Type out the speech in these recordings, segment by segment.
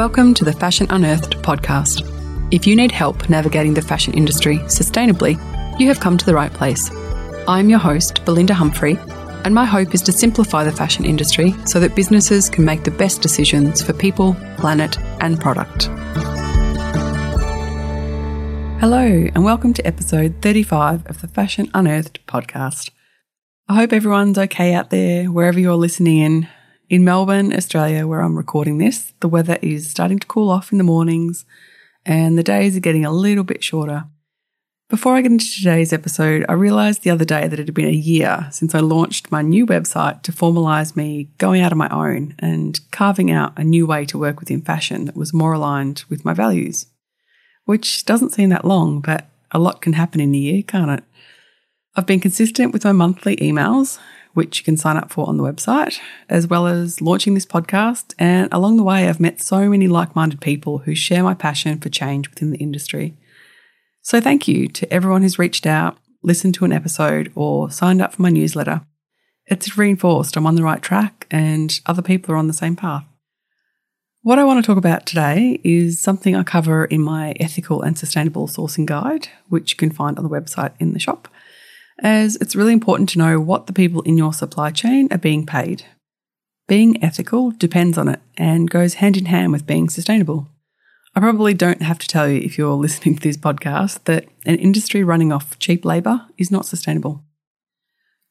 Welcome to the Fashion Unearthed podcast. If you need help navigating the fashion industry sustainably, you have come to the right place. I'm your host, Belinda Humphrey, and my hope is to simplify the fashion industry so that businesses can make the best decisions for people, planet, and product. Hello, and welcome to episode 35 of the Fashion Unearthed podcast. I hope everyone's okay out there, wherever you're listening in. In Melbourne, Australia, where I'm recording this, the weather is starting to cool off in the mornings and the days are getting a little bit shorter. Before I get into today's episode, I realised the other day that it had been a year since I launched my new website to formalise me going out on my own and carving out a new way to work within fashion that was more aligned with my values. Which doesn't seem that long, but a lot can happen in a year, can't it? I've been consistent with my monthly emails, which you can sign up for on the website, as well as launching this podcast. And along the way, I've met so many like minded people who share my passion for change within the industry. So thank you to everyone who's reached out, listened to an episode, or signed up for my newsletter. It's reinforced I'm on the right track and other people are on the same path. What I want to talk about today is something I cover in my ethical and sustainable sourcing guide, which you can find on the website in the shop as it's really important to know what the people in your supply chain are being paid. Being ethical depends on it and goes hand in hand with being sustainable. I probably don't have to tell you if you're listening to this podcast that an industry running off cheap labour is not sustainable.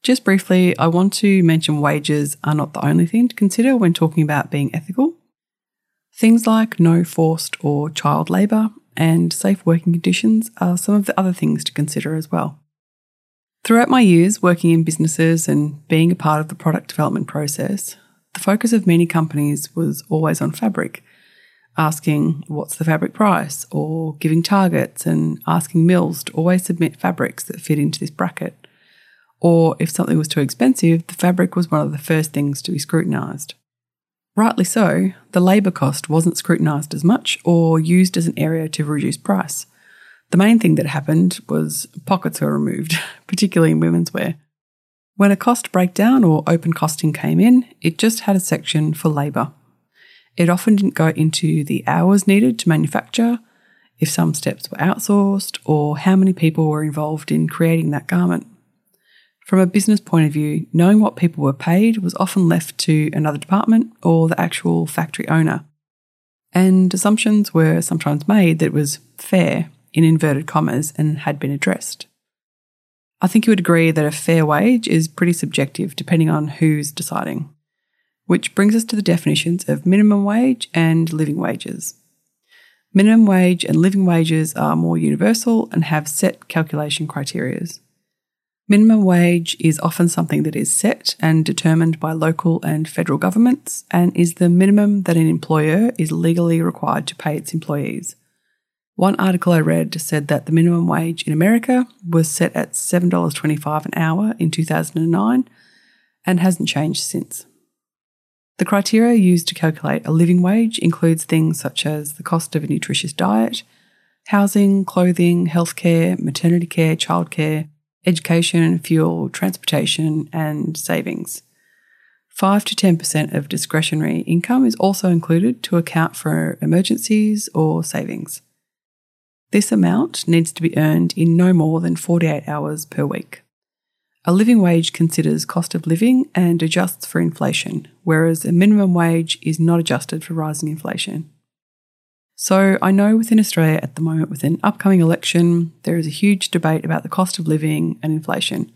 Just briefly, I want to mention wages are not the only thing to consider when talking about being ethical. Things like no forced or child labour and safe working conditions are some of the other things to consider as well. Throughout my years working in businesses and being a part of the product development process, the focus of many companies was always on fabric, asking what's the fabric price, or giving targets and asking mills to always submit fabrics that fit into this bracket. Or if something was too expensive, the fabric was one of the first things to be scrutinised. Rightly so, the labour cost wasn't scrutinised as much or used as an area to reduce price. The main thing that happened was pockets were removed, particularly in women's wear. When a cost breakdown or open costing came in, it just had a section for labour. It often didn't go into the hours needed to manufacture, if some steps were outsourced, or how many people were involved in creating that garment. From a business point of view, knowing what people were paid was often left to another department or the actual factory owner. And assumptions were sometimes made that it was fair in inverted commas and had been addressed. I think you would agree that a fair wage is pretty subjective depending on who's deciding. Which brings us to the definitions of minimum wage and living wages. Minimum wage and living wages are more universal and have set calculation criteria. Minimum wage is often something that is set and determined by local and federal governments and is the minimum that an employer is legally required to pay its employees. One article I read said that the minimum wage in America was set at $7.25 an hour in 2009 and hasn't changed since. The criteria used to calculate a living wage includes things such as the cost of a nutritious diet, housing, clothing, healthcare, maternity care, childcare, education, fuel, transportation, and savings. 5 to 10% of discretionary income is also included to account for emergencies or savings. This amount needs to be earned in no more than 48 hours per week. A living wage considers cost of living and adjusts for inflation, whereas a minimum wage is not adjusted for rising inflation. So, I know within Australia at the moment, with an upcoming election, there is a huge debate about the cost of living and inflation.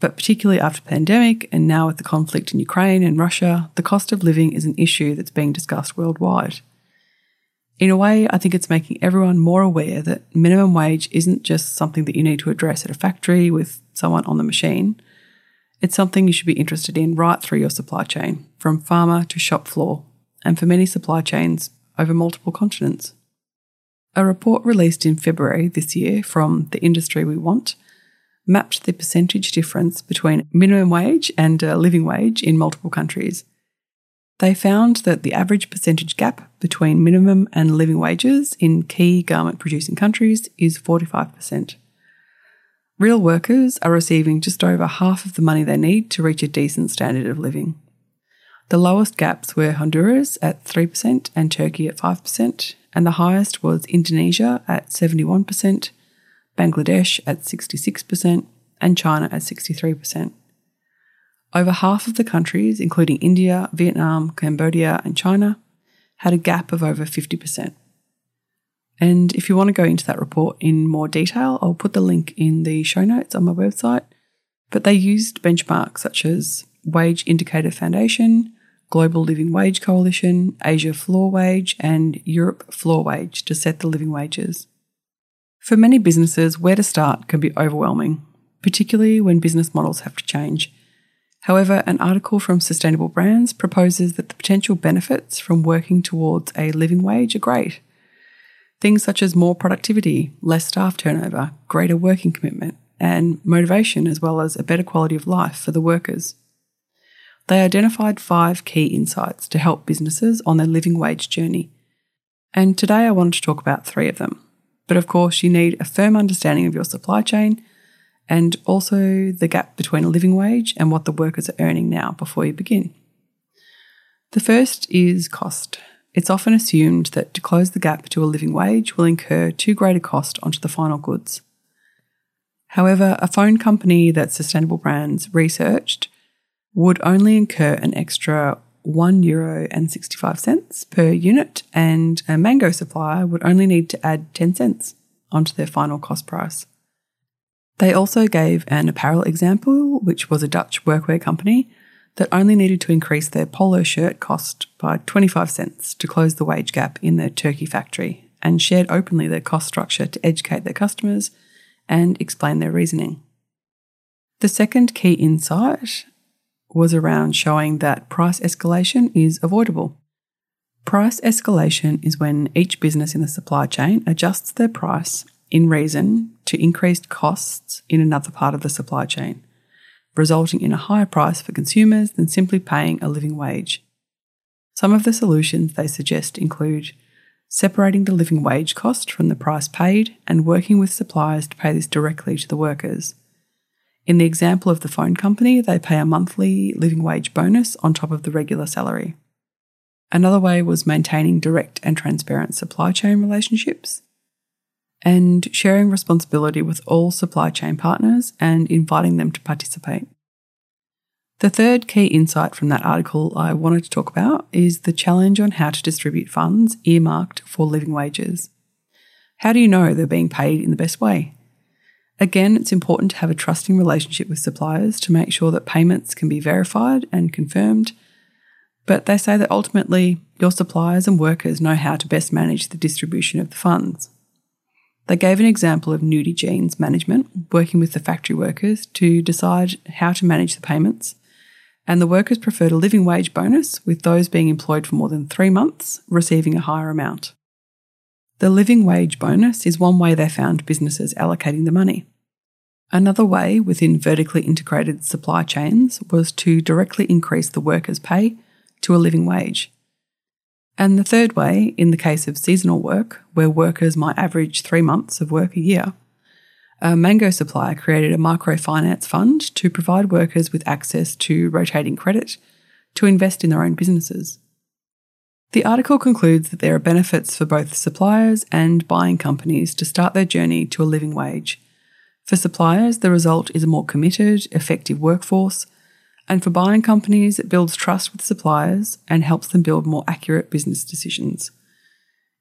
But particularly after pandemic and now with the conflict in Ukraine and Russia, the cost of living is an issue that's being discussed worldwide. In a way, I think it's making everyone more aware that minimum wage isn't just something that you need to address at a factory with someone on the machine. It's something you should be interested in right through your supply chain, from farmer to shop floor, and for many supply chains over multiple continents. A report released in February this year from The Industry We Want mapped the percentage difference between minimum wage and uh, living wage in multiple countries they found that the average percentage gap between minimum and living wages in key garment producing countries is 45%. Real workers are receiving just over half of the money they need to reach a decent standard of living. The lowest gaps were Honduras at 3% and Turkey at 5%, and the highest was Indonesia at 71%, Bangladesh at 66%, and China at 63%. Over half of the countries, including India, Vietnam, Cambodia, and China, had a gap of over 50%. And if you want to go into that report in more detail, I'll put the link in the show notes on my website. But they used benchmarks such as Wage Indicator Foundation, Global Living Wage Coalition, Asia Floor Wage, and Europe Floor Wage to set the living wages. For many businesses, where to start can be overwhelming, particularly when business models have to change. However, an article from Sustainable Brands proposes that the potential benefits from working towards a living wage are great. Things such as more productivity, less staff turnover, greater working commitment, and motivation, as well as a better quality of life for the workers. They identified five key insights to help businesses on their living wage journey. And today I wanted to talk about three of them. But of course, you need a firm understanding of your supply chain and also the gap between a living wage and what the workers are earning now before you begin. The first is cost. It's often assumed that to close the gap to a living wage will incur too great a cost onto the final goods. However, a phone company that Sustainable Brands researched would only incur an extra one euro and 65 cents per unit, and a mango supplier would only need to add 10 cents onto their final cost price. They also gave an apparel example, which was a Dutch workwear company that only needed to increase their polo shirt cost by 25 cents to close the wage gap in their Turkey factory and shared openly their cost structure to educate their customers and explain their reasoning. The second key insight was around showing that price escalation is avoidable. Price escalation is when each business in the supply chain adjusts their price in reason to increased costs in another part of the supply chain, resulting in a higher price for consumers than simply paying a living wage. Some of the solutions they suggest include separating the living wage cost from the price paid and working with suppliers to pay this directly to the workers. In the example of the phone company, they pay a monthly living wage bonus on top of the regular salary. Another way was maintaining direct and transparent supply chain relationships and sharing responsibility with all supply chain partners and inviting them to participate. The third key insight from that article I wanted to talk about is the challenge on how to distribute funds earmarked for living wages. How do you know they're being paid in the best way? Again, it's important to have a trusting relationship with suppliers to make sure that payments can be verified and confirmed. But they say that ultimately, your suppliers and workers know how to best manage the distribution of the funds. They gave an example of Nudie Jeans management working with the factory workers to decide how to manage the payments, and the workers preferred a living wage bonus, with those being employed for more than three months receiving a higher amount. The living wage bonus is one way they found businesses allocating the money. Another way within vertically integrated supply chains was to directly increase the workers' pay to a living wage. And the third way, in the case of seasonal work, where workers might average three months of work a year, a mango supplier created a microfinance fund to provide workers with access to rotating credit to invest in their own businesses. The article concludes that there are benefits for both suppliers and buying companies to start their journey to a living wage. For suppliers, the result is a more committed, effective workforce and for buying companies, it builds trust with suppliers and helps them build more accurate business decisions.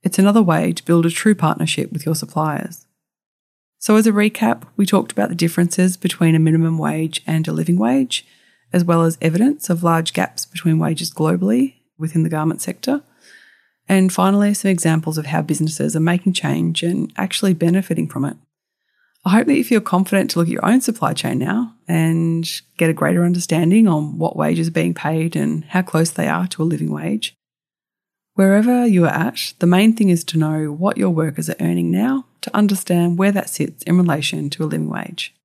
It's another way to build a true partnership with your suppliers. So, as a recap, we talked about the differences between a minimum wage and a living wage, as well as evidence of large gaps between wages globally within the garment sector. And finally, some examples of how businesses are making change and actually benefiting from it. I hope that you feel confident to look at your own supply chain now and get a greater understanding on what wages are being paid and how close they are to a living wage. Wherever you are at, the main thing is to know what your workers are earning now to understand where that sits in relation to a living wage.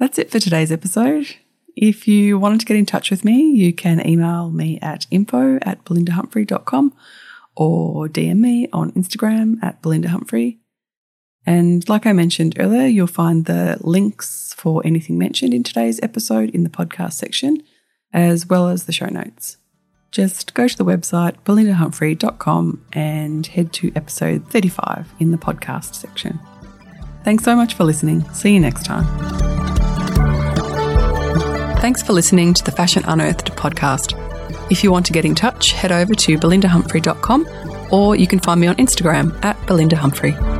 That's it for today's episode. If you wanted to get in touch with me, you can email me at info at belindahumphrey.com or DM me on Instagram at belindahumphrey and like I mentioned earlier, you'll find the links for anything mentioned in today's episode in the podcast section, as well as the show notes. just go to the website belindahumphrey.com and head to episode 35 in the podcast section. Thanks so much for listening. See you next time. Thanks for listening to the Fashion Unearthed podcast. If you want to get in touch, head over to belindahumphrey.com or you can find me on Instagram at belindahumphrey.